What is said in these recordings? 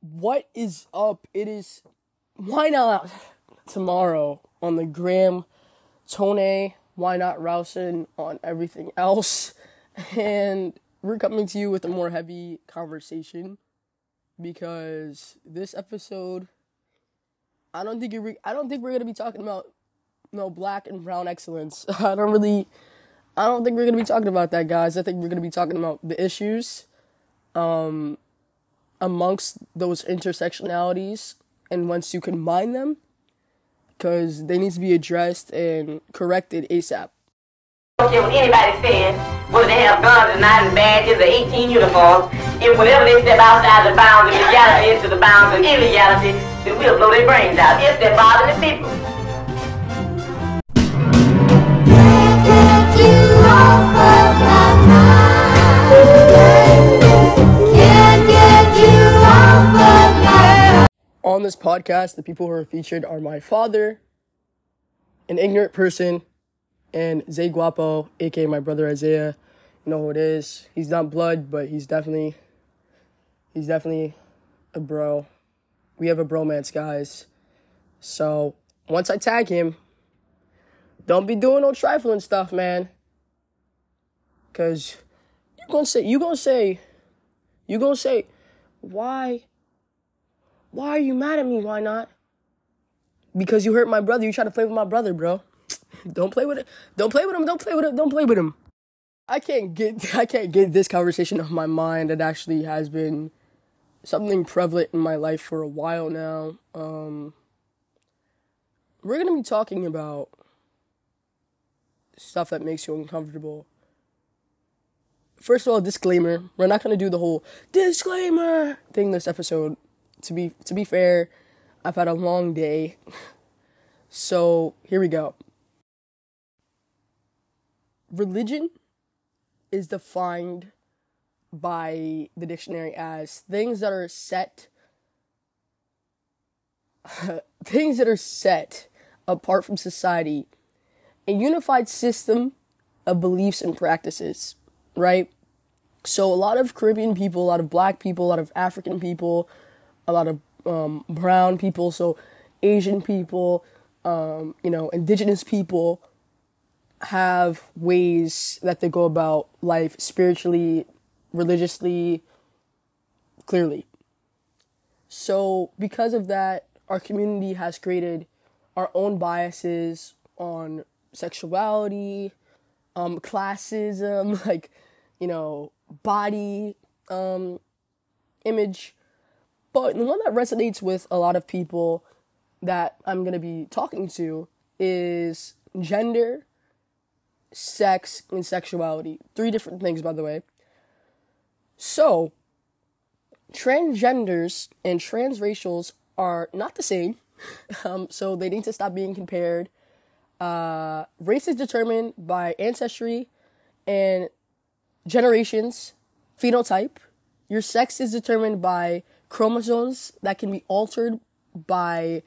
What is up? It is why not tomorrow on the gram, Tone, why not Rousen on everything else, and we're coming to you with a more heavy conversation because this episode, I don't think I don't think we're gonna be talking about no black and brown excellence. I don't really, I don't think we're gonna be talking about that, guys. I think we're gonna be talking about the issues, um, amongst those intersectionalities and once you combine them because they need to be addressed and corrected asap don't care what anybody says, whether they have guns or not and badges or 18 uniforms. If whenever they step outside the bounds of legality into the bounds of illegality, then we'll blow their brains out if they're bothering the people. On this podcast, the people who are featured are my father, an ignorant person, and Zay Guapo, aka my brother Isaiah. You know who it is. He's not blood, but he's definitely he's definitely a bro. We have a bromance, guys. So once I tag him, don't be doing no trifling stuff, man. Cause you gonna say you gonna say you gonna say why why are you mad at me? Why not? Because you hurt my brother. You try to play with my brother, bro. Don't play with it. Don't play with him. Don't play with him. Don't play with him. I can't get I can't get this conversation off my mind. It actually has been something prevalent in my life for a while now. Um, we're gonna be talking about stuff that makes you uncomfortable. First of all, disclaimer: we're not gonna do the whole disclaimer thing this episode. To be to be fair, I've had a long day, so here we go. Religion is defined by the dictionary as things that are set things that are set apart from society a unified system of beliefs and practices right? So a lot of caribbean people a lot of black people a lot of african people a lot of um, brown people so asian people um, you know indigenous people have ways that they go about life spiritually, religiously, clearly. So, because of that, our community has created our own biases on sexuality, um, classism, like, you know, body um, image. But the one that resonates with a lot of people that I'm going to be talking to is gender sex, and sexuality. Three different things, by the way. So, transgenders and transracials are not the same. Um, so they need to stop being compared. Uh, race is determined by ancestry and generations, phenotype. Your sex is determined by chromosomes that can be altered by,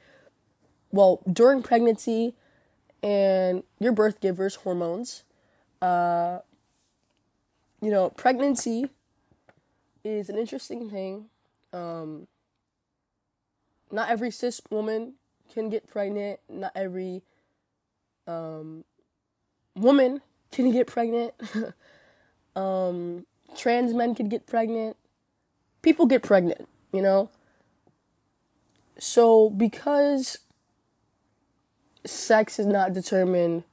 well, during pregnancy and your birth giver's hormones. Uh, you know, pregnancy is an interesting thing. Um, not every cis woman can get pregnant. Not every um, woman can get pregnant. um, trans men can get pregnant. People get pregnant, you know? So, because sex is not determined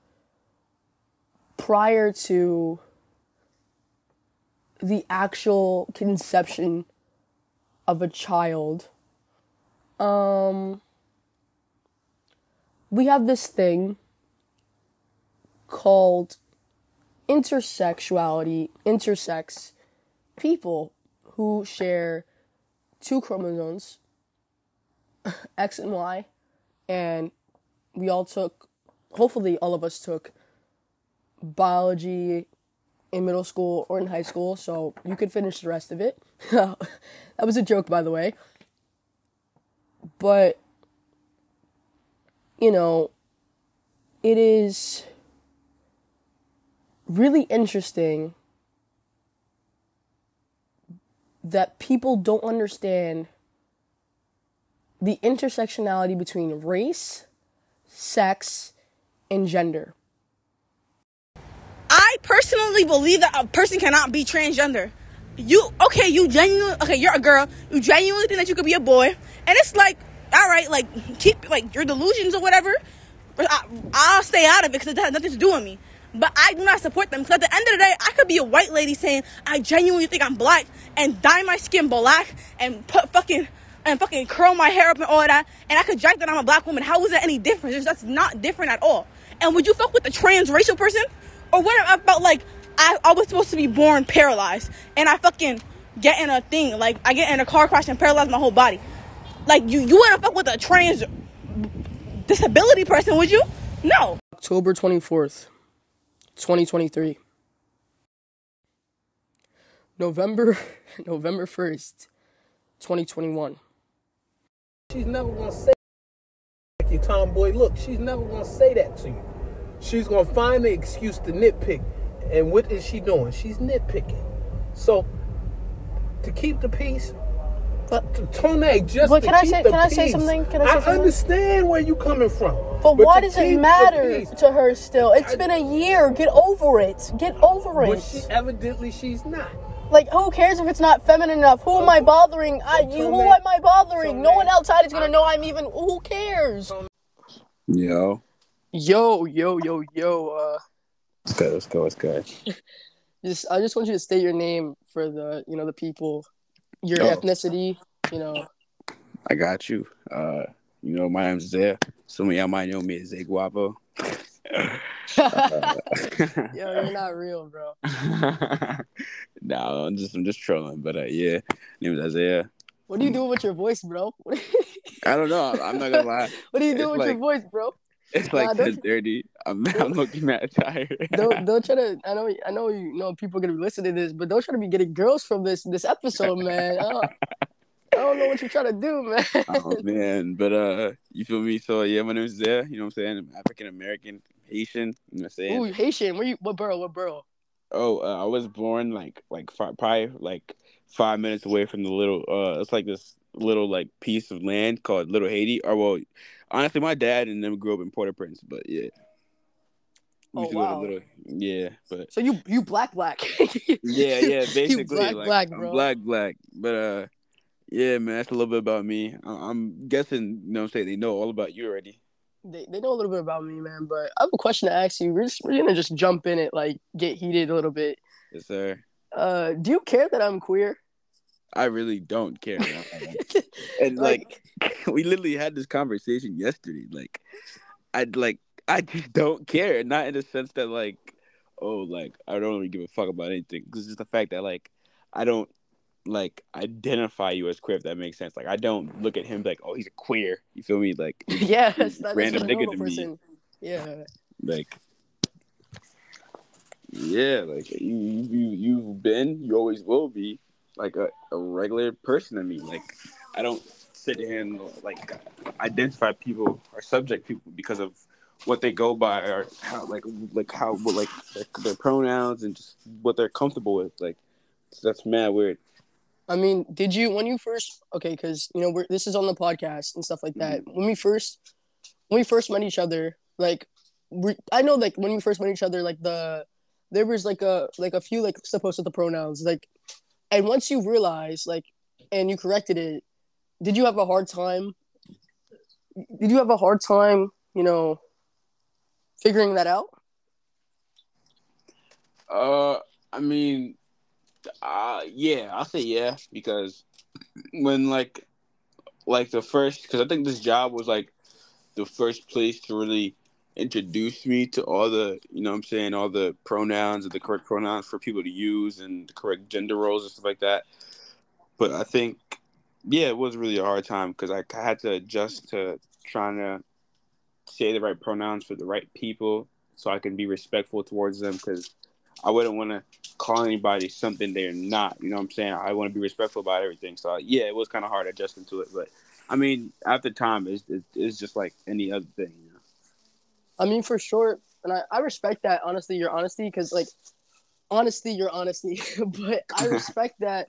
prior to the actual conception of a child um we have this thing called intersexuality intersex people who share two chromosomes x and y and we all took, hopefully, all of us took biology in middle school or in high school, so you could finish the rest of it. that was a joke, by the way. But, you know, it is really interesting that people don't understand the intersectionality between race, sex, and gender. I personally believe that a person cannot be transgender. You okay? You genuinely okay? You're a girl. You genuinely think that you could be a boy, and it's like, all right, like keep like your delusions or whatever. I, I'll stay out of it because it has nothing to do with me. But I do not support them because at the end of the day, I could be a white lady saying I genuinely think I'm black and dye my skin black and put fucking and fucking curl my hair up and all that, and I could jack that I'm a black woman. How is that any different? That's not different at all. And would you fuck with a transracial person? Or what about like I, I was supposed to be born paralyzed and I fucking get in a thing, like I get in a car crash and paralyze my whole body. Like you you wouldn't fuck with a trans disability person, would you? No. October 24th, 2023. November November 1st, 2021. She's never gonna say like your tomboy look. She's never gonna say that to you. She's gonna find the excuse to nitpick. And what is she doing? She's nitpicking. So to keep the peace, But to tone just But to can I keep say- the can I say something? Can I say something? understand where you're coming from. but why does it matter to her still? It's been a year. Get over it. Get over it. But she it. evidently she's not. Like who cares if it's not feminine enough? Who am I bothering? I you, who am I bothering? No one outside is gonna know I'm even. Who cares? Yo, Yo, yo, yo, yo. Uh, let's go, let's go, let's go. just I just want you to state your name for the you know the people, your Oh. ethnicity. You know. I got you. Uh, you know, my name's Zay. Some of y'all might know me as Zay Guapo. Uh, Yo, you're not real, bro. no, I'm just I'm just trolling, but uh, yeah, name is Isaiah. What are you doing with your voice, bro? I don't know. I'm not gonna lie. What are you It's doing with your voice, bro? It's like ten thirty. I'm I'm looking mad tired. Don't don't try to. I know I know you know people are gonna be listening to this, but don't try to be getting girls from this this episode, man. I don't, I don't know what you're trying to do, man. oh man, but uh, you feel me? So yeah, my name is Zay. You know what I'm saying? I'm African American, Haitian. You know what I'm saying? Ooh, Haitian. Where you? What borough? What borough? Oh, uh, I was born like like fi- probably like five minutes away from the little. Uh, it's like this little like piece of land called Little Haiti. Or well, honestly, my dad and them grew up in Port-au-Prince, but yeah. We Oh, wow. Little, yeah, but So you you black black. yeah, yeah, basically, black like, black, bro. black, black, but uh, yeah, man, that's a little bit about me. I- I'm guessing, you know, I'm saying they know all about you already. They, they know a little bit about me, man. But I have a question to ask you. We're just we're gonna just jump in it, like get heated a little bit. Yes, sir. Uh, do you care that I'm queer? I really don't care. and like we literally had this conversation yesterday. Like, I'd like, I just don't care. Not in the sense that like, oh, like I don't really give a fuck about anything. It's just the fact that like, I don't like identify you as queer. If that makes sense. Like, I don't look at him like, oh, he's a queer. You feel me? Like, yeah, that's, Random nigga to me. Yeah. like. Yeah, like you, you, you've been, you always will be, like a, a regular person to me. Like, I don't sit here and like identify people or subject people because of what they go by or how like like how like their, their pronouns and just what they're comfortable with. Like that's mad weird. I mean, did you when you first okay? Because you know we're, this is on the podcast and stuff like that. Mm-hmm. When we first when we first met each other, like we, I know like when we first met each other, like the there was like a like a few like supposed to the pronouns like, and once you realized like and you corrected it, did you have a hard time? Did you have a hard time? You know, figuring that out. Uh, I mean, uh, yeah, I'll say yeah because when like, like the first, because I think this job was like the first place to really introduce me to all the, you know, I'm saying all the pronouns and the correct pronouns for people to use and the correct gender roles and stuff like that. But I think, yeah, it was really a hard time because I had to adjust to trying to say the right pronouns for the right people so I can be respectful towards them because I wouldn't want to call anybody something they're not. You know what I'm saying? I want to be respectful about everything. So yeah, it was kind of hard adjusting to it, but I mean, after time, it's, it's, it's just like any other thing. I mean, for sure, and I, I respect that honestly, your honesty, because like honestly, your honesty, but I respect that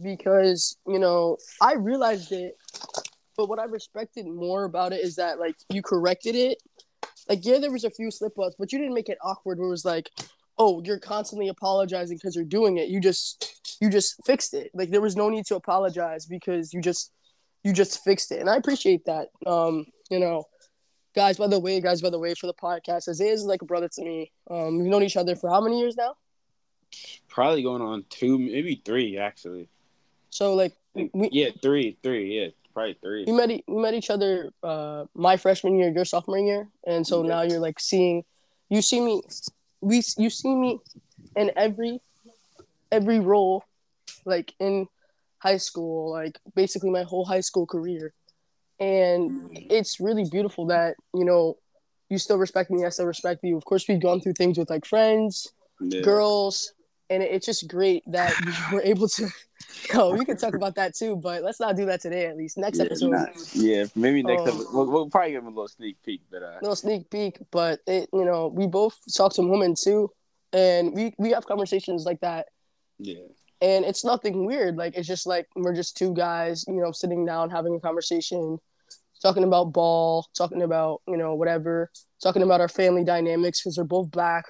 because you know I realized it but what I respected more about it is that like you corrected it. Like yeah, there was a few slip ups, but you didn't make it awkward. Where it was like, oh, you're constantly apologizing because you're doing it. You just you just fixed it. Like there was no need to apologize because you just you just fixed it, and I appreciate that. Um, you know, guys. By the way, guys. By the way, for the podcast, Isaiah is like a brother to me. Um, we've known each other for how many years now? Probably going on two, maybe three, actually. So like we Yeah, three, three, yeah, probably three. we met we met each other uh my freshman year, your sophomore year, and so Yeah. now you're like seeing, you see me, we you see me in every every role, like in high school, like basically my whole high school career, and it's really beautiful that you know you still respect me, I still respect you. Of course, we've gone through things with like friends, Yeah. girls, and it's just great that we were able to. Yo, we could talk about that too, but let's not do that today. At least next yeah, episode, nah, yeah, maybe next Um, episode. We'll, we'll probably give him a little sneak peek, but uh, little sneak peek. But it, you know, we both talk to women too, and we we have conversations like that, yeah, and it's nothing weird. Like it's just like we're just two guys, you know, sitting down having a conversation, talking about ball, talking about you know whatever, talking about our family dynamics because we're both black.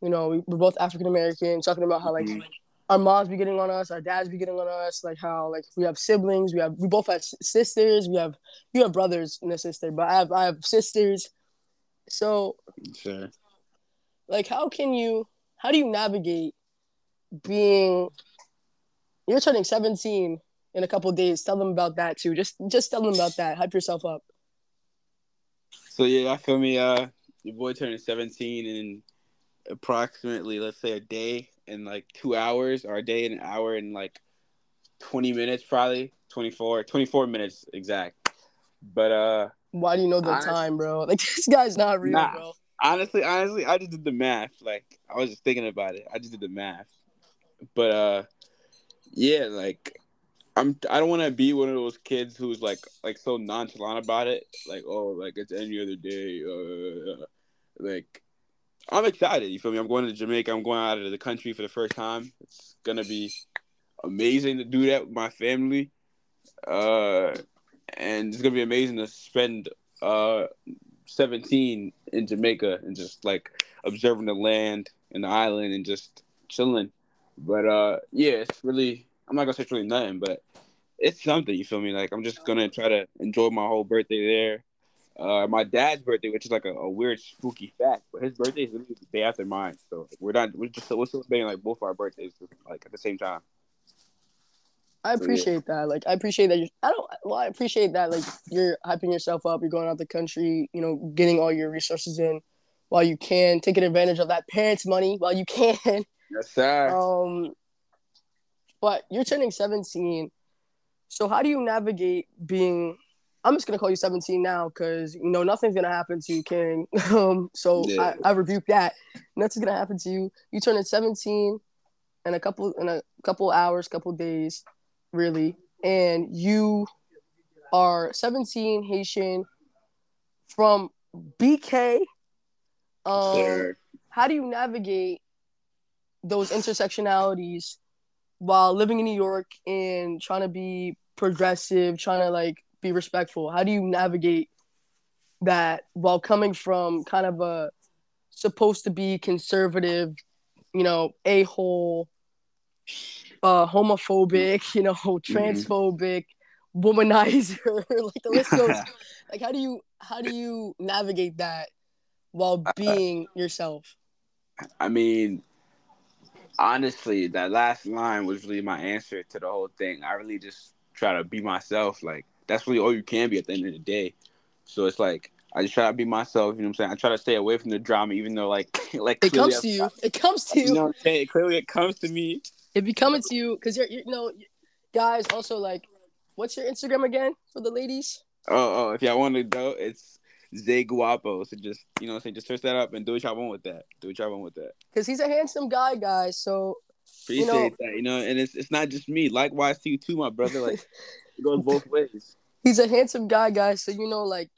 You know, we, we're both African American. Talking about how like Mhm. our moms be getting on us, our dads be getting on us. Like how like we have siblings. We have we both have sisters. We have you have brothers and a sister, but I have I have sisters. So sure. like how can you how do you navigate being you're turning 17 in a couple days tell them about that too just just tell them about that hype yourself up So yeah, I feel me. Uh, your boy turning seventeen in approximately, let's say, a day in like two hours, or a day and an hour in like twenty minutes, probably 24, 24 minutes exact. But uh, why do you know the time bro like this guy's not real Nah. bro honestly, honestly, I just did the math. Like I was just thinking about it. I just did the math. But uh, yeah, like I'm. I don't want to be one of those kids who's like like so nonchalant about it. Like oh, like it's any other day. Uh, like I'm excited. You feel me? I'm going to Jamaica. I'm going out of the country for the first time. It's gonna be amazing to do that with my family. Uh, and it's gonna be amazing to spend uh 17 in Jamaica and just like observing the land and the island and just chilling. But uh yeah, it's really I'm not gonna say truly nothing, but it's something, you feel me? Like I'm just gonna try to enjoy my whole birthday there. Uh my dad's birthday, which is like a, a weird spooky fact, but his birthday is literally the day after mine. So we're not we're just we're celebrating like both our birthdays like at the same time. i So, yeah. appreciate that like i appreciate that you i don't well i appreciate that like you're hyping yourself up you're going out the country you know getting all your resources in while you can taking advantage of that parents money while you can Yes, sir. Um, but you're turning 17. So how do you navigate being? I'm just gonna call you 17 now because you know nothing's gonna happen to you, King. Um, so Yeah. I, I rebuke that. Nothing's gonna happen to you. You turning 17 in a couple in a couple hours, couple days, really, and you are 17 Haitian from BK. Um, Sir. how do you navigate those intersectionalities while living in New York and trying to be progressive, trying to like be respectful? How do you navigate that while coming from kind of a supposed to be conservative, you know, a hole, uh, homophobic, you know, transphobic, womanizer, like the list goes. like, how do you how do you navigate that while being yourself? I mean, honestly, that last line was really my answer to the whole thing. I really just try to be myself. Like that's really all you can be at the end of the day. So it's like I just try to be myself. You know what I'm saying? I try to stay away from the drama, even though like like It comes to you. It comes to You you. know what I'm saying? Clearly, it comes to me. It be coming to you because you're, you know, guys. Also, like, what's your Instagram again for the ladies? Oh, oh, if y'all want to go, it's Zay Guapo. So just you know, saying just search that up and do what y'all want with that. Do what y'all want with that. Because he's a handsome guy, guys. So Appreciate You know- that. You know, and it's it's not just me. Likewise to you too, my brother. Like it goes both ways. he's a handsome guy, guys. So you know, like,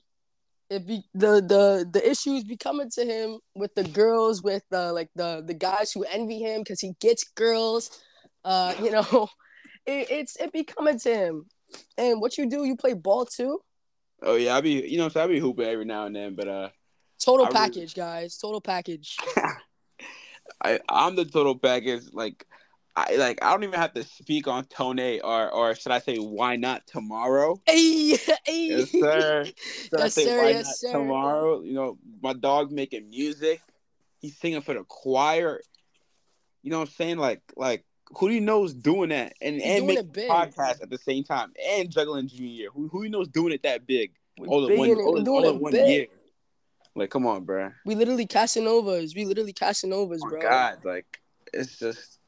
if be, the the the issues be coming to him with the girls, with the like the the guys who envy him because he gets girls. Uh, you know, it, it's it be coming to him. And what you do? You play ball too? Oh yeah, I be you know so I be hooping every now and then, but uh, Total I really- package, guys. Total package. I I'm the total package. Like I like I don't even have to speak on Tone or or should I say why not tomorrow? hey, hey. Yes, sir. Should Yes, say sir, why yes, not sir. tomorrow? You know, my dog making music. He's singing for the choir. You know what I'm saying? Like like who do you know is doing that and He's and making podcast at the same time and juggling junior year? Who who you know is doing it that big? All in one, all all in one big. year. Like, come on, bro. We literally Casanovas. We literally Casanovas, Oh bro. God, like it's just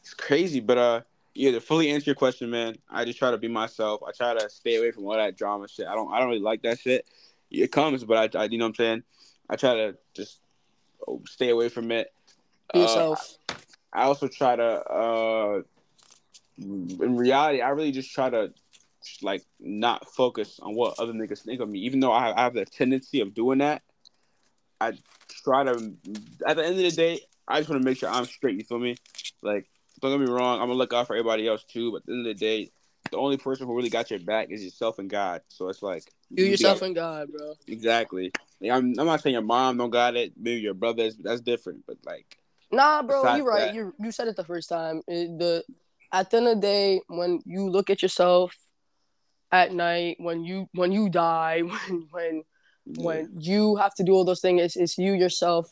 it's crazy. But uh, yeah, to fully answer your question, man, I just try to be myself. I try to stay away from all that drama shit. I don't, I don't really like that shit. It comes, but I, I you know what I'm saying. I try to just stay away from it. Be Uh, yourself. I also try to, uh, in reality, I really just try to like not focus on what other niggas think of me. Even though I, I have the tendency of doing that, I try to. At the end of the day, I just want to make sure I'm straight. You feel me? Like, don't get me wrong. I'm gonna look out for everybody else too. But at the end of the day, the only person who really got your back is yourself and God. So it's like you yourself gotta- and God, bro. exactly. Like, I'm, I'm not saying your mom don't got it. Maybe your brothers, but that's different. But like, Nah, bro, you're right. that- You you said it the first time. It- the at the end of the day, when you look at yourself at night, when you when you die, when when when you have to do all those things, it's, it's you yourself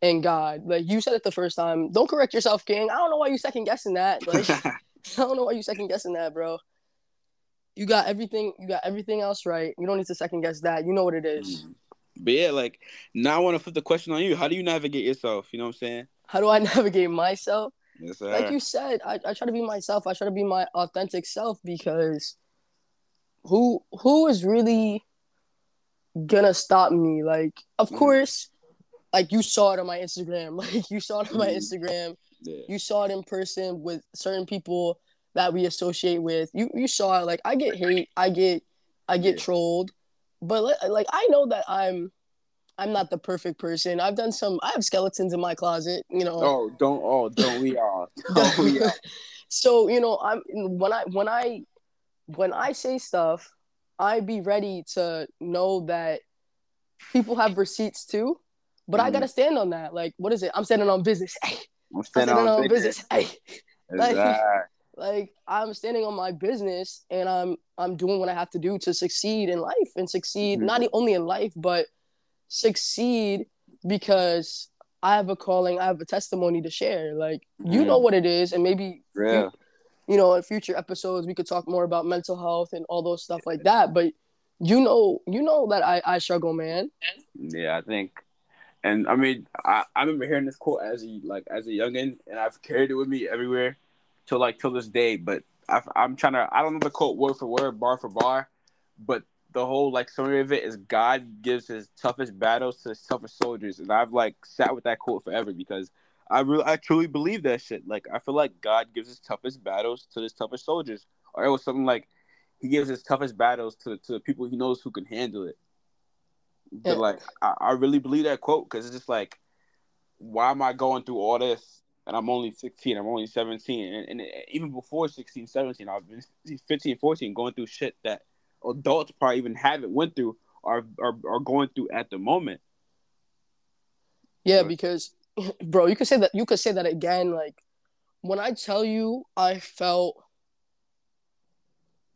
and God. Like you said it the first time. Don't correct yourself, King. I don't know why you second guessing that. Like I don't know why you second guessing that, bro. You got everything. You got everything else right. You don't need to second guess that. You know what it is. Mm. But yeah, like now I want to flip the question on you. How do you navigate yourself? You know what I'm saying? How do I navigate myself? Yes, sir. like you said, I, I try to be myself. I try to be my authentic self because who who is really gonna stop me? Like, of Mhm. course, like you saw it on my Instagram. Like you saw it on my Mhm. Instagram. yeah. You saw it in person with certain people that we associate with. You you saw it. Like I get hate. I get I get Yeah. trolled. But like I know that I'm I'm not the perfect person. I've done some. I have skeletons in my closet. You know. Oh, don't oh, don't we all? Don't we all? so you know i'm when i when i when i say stuff i be ready to know that people have receipts too but i Mhm. gotta stand on that like what is it i'm standing on business Hey, I'm i'm standing standing on on business. business Hey, like- like i'm standing on my business and i'm i'm doing what i have to do to succeed in life and succeed Mhm. not only in life but succeed because i have a calling i have a testimony to share like you Mhm. know what it is and maybe Yeah. you know, in future episodes we could talk more about mental health and all those stuff like that. But you know, you know that I, I struggle, man. Yeah, I think, and I mean, I, I remember hearing this quote as a like as a youngin, and I've carried it with me everywhere till like till this day. But I, I'm trying to I don't know the quote word for word, bar for bar, but the whole like summary of it is God gives his toughest battles to his toughest soldiers, and I've like sat with that quote forever because I really I truly believe that shit. Like I feel like God gives his toughest battles to his toughest soldiers, or it was something like he gives his toughest battles to to the people he knows who can handle it. But Yeah. like, I, I really believe that quote because it's just like, why am I going through all this? And I'm only 16, I'm only 17. And, and even before 16, 17, I've been 15, 14, going through shit that adults probably even haven't went through or are, are going through at the moment. Yeah, because bro, you could say that you could say that again. Like when I tell you I felt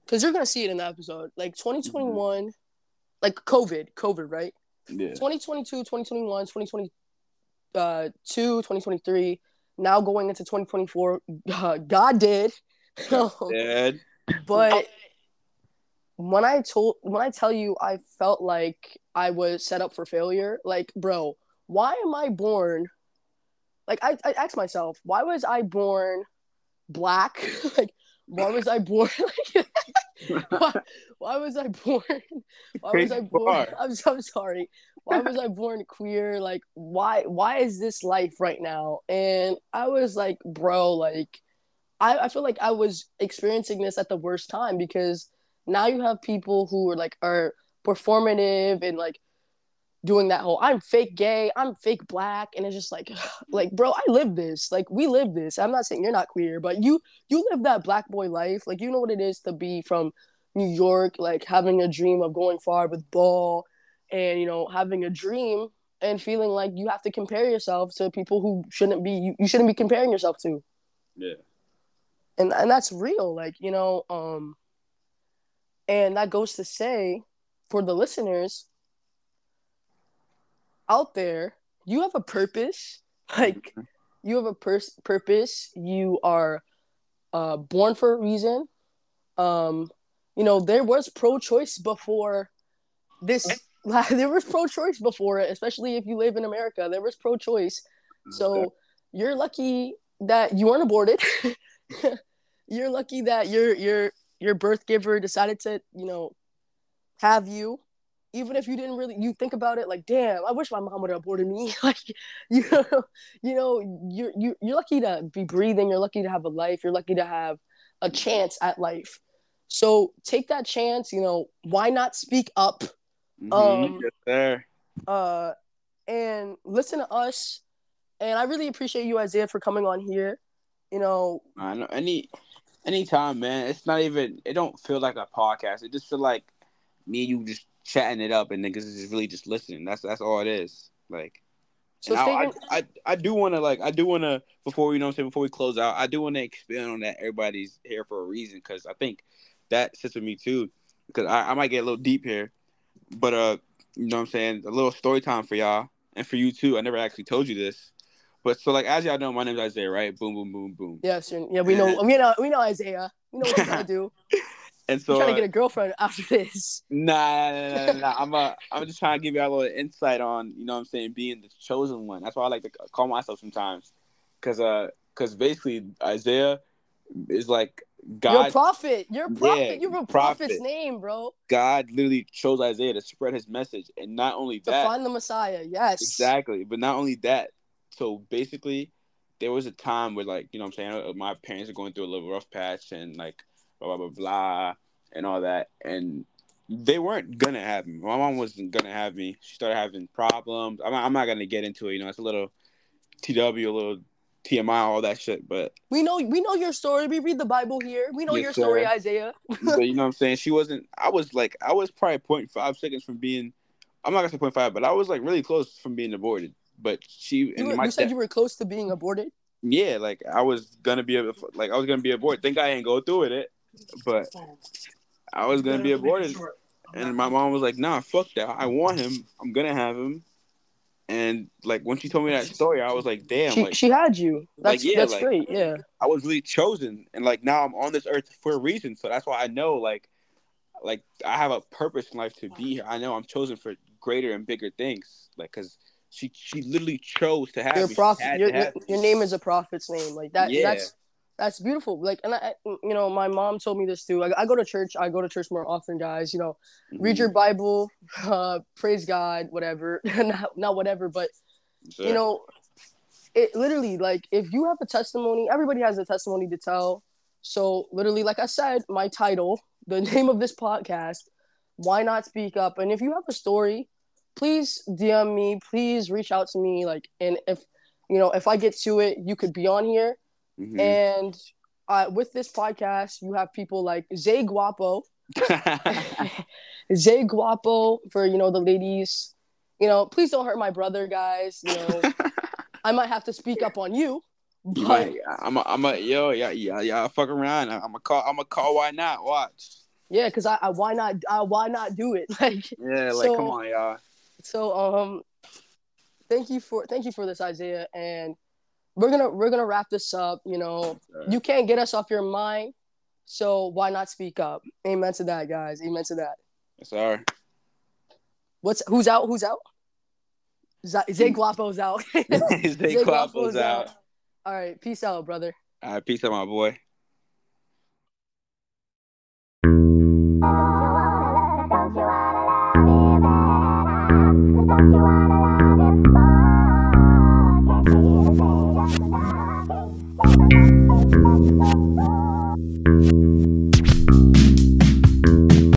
because you're gonna see it in the episode. Like 2021, like COVID, COVID, right? Yeah. 2022, 2021, 2022, uh, 2023, now going into 2024, uh, God did. Dad. but when I told when I tell you I felt like I was set up for failure, like bro, why am I born? Like I, I asked myself, why was I born black? like why was I born? why, why was I born? Why was I born? I'm so I'm sorry. Why was I born queer? Like why why is this life right now? And I was like, bro, like I, I feel like I was experiencing this at the worst time because now you have people who are like are performative and like doing that whole I'm fake gay, I'm fake black, and it's just like, like, bro, I live this. Like, we live this. I'm not saying you're not queer, but you you live that black boy life. Like, you know what it is to be from New York, like having a dream of going far with ball, and you know having a dream and feeling like you have to compare yourself to people who shouldn't be you, you shouldn't be comparing yourself to. Yeah. And and that's real. Like you know, um, and that goes to say for the listeners out there, you have a purpose. Like you have a pers- purpose. You are uh, born for a reason. Um, you know, there was pro-choice before this. there was pro-choice before it, especially if you live in America. There was pro-choice. So you're lucky that you weren't aborted. you're lucky that your your your birth giver decided to, you know, have you even if you didn't really you think about it like damn i wish my mom would have aborted me. Like you know you know you're you, you're lucky to be breathing you're lucky to have a life you're lucky to have a chance at life. So take that chance you know why not speak up? Mhm, Um, yes, sir. uh and listen to us. And i really appreciate you isaiah for coming on here. You know I know any anytime, man. It's not even. It don't feel like a podcast. It just feel like me and you just chatting it up, and niggas is just really just listening. That's that's all it is. Like, so I, I, I I do want to like I do want to before you know what I'm saying before we close out. I do want to expand on that. Everybody's here for a reason because I think that sits with me too. Because I, I might get a little deep here, but uh, you know what I'm saying a little story time for y'all and for you too. I never actually told you this, but so like as y'all know, my name's Isaiah, right? Boom, boom, boom, boom. Yeah, sure. yeah we know we know we know isaiah we know what you're gonna do And you're so trying to uh, get a girlfriend after this Nah, nah, nah, nah. I'm a, I'm just trying to give you a little insight on, you know what I'm saying, being the chosen one. That's why I like to call myself sometimes. Cause uh cause basically Isaiah is like you're a God prophet you're a Yeah, prophet you have a prophet's prophet. name bro God literally chose Isaiah to spread his message. And not only to that find the messiah yes Exactly. But not only that, so basically there was a time where like, you know what I'm saying, uh, my parents are going through a little rough patch and like blah blah blah blah and all that. And they weren't gonna have me. My mom wasn't gonna have me. She started having problems. I'm not, I'm not gonna get into it, you know, it's a little TW, a little TMI, all that shit. But we know we know your story we read the bible here we know Yes, your story sir. isaiah but you know what I'm saying? She wasn't I was like I was probably 0.5 seconds from being I'm not gonna say 0.5, but I was like really close from being aborted. But she you, and were, my you said dad- you were close to being aborted yeah, like I was gonna be a, like I was gonna be aborted. Think I ain't go through with it, but I was gonna be aborted. And my mom was like, "Nah, fuck that. I want him. I'm gonna have him." And like when she told me that story, I was like, "Damn!" she, like she had you that's yeah, that's like- great yeah I was really chosen, and like now I'm on this earth for a reason. So that's why I know, like, like I have a purpose in life to be here. I know I'm chosen for greater and bigger things. Like, cause she she literally chose to have your. Prophet your, your name is a prophet's name. Like that Yeah. that's that's beautiful. Like and I, you know my mom told me this too. I, I go to church i go to church more often guys you know. Read Mhm. your bible uh praise god whatever. Not, not whatever but So, you know it literally like if you have a testimony everybody has a testimony to tell. So literally like i said my title the name of this podcast Ynot speak up? And if you have a story please dm me please reach out to me like and if you know if i get to it you could be on here mhm. and uh, with this podcast you have people like zay guapo Zay Guapo for you know the ladies. You know, please don't hurt my brother, guys. You know, I might have to speak up on you, but I'm a, I'm a, yo, yeah, yeah, yeah. Fuck around. I'm a call. I'm a call. Why not? Watch. yeah, because I, I why not I, why not do it? Like Yeah, like So- come on, y'all. So um, thank you for thank you for this, Isaiah, and we're gonna we're gonna wrap this up. You know, you can't get us off your mind, so why not speak up? Amen to that, guys. Amen to that. Sorry. What's who's out? Who's out? Z- Zay Guapo's out. Zay Zay Guapo's out. All right, peace out, brother. All right, peace out, my boy. Don't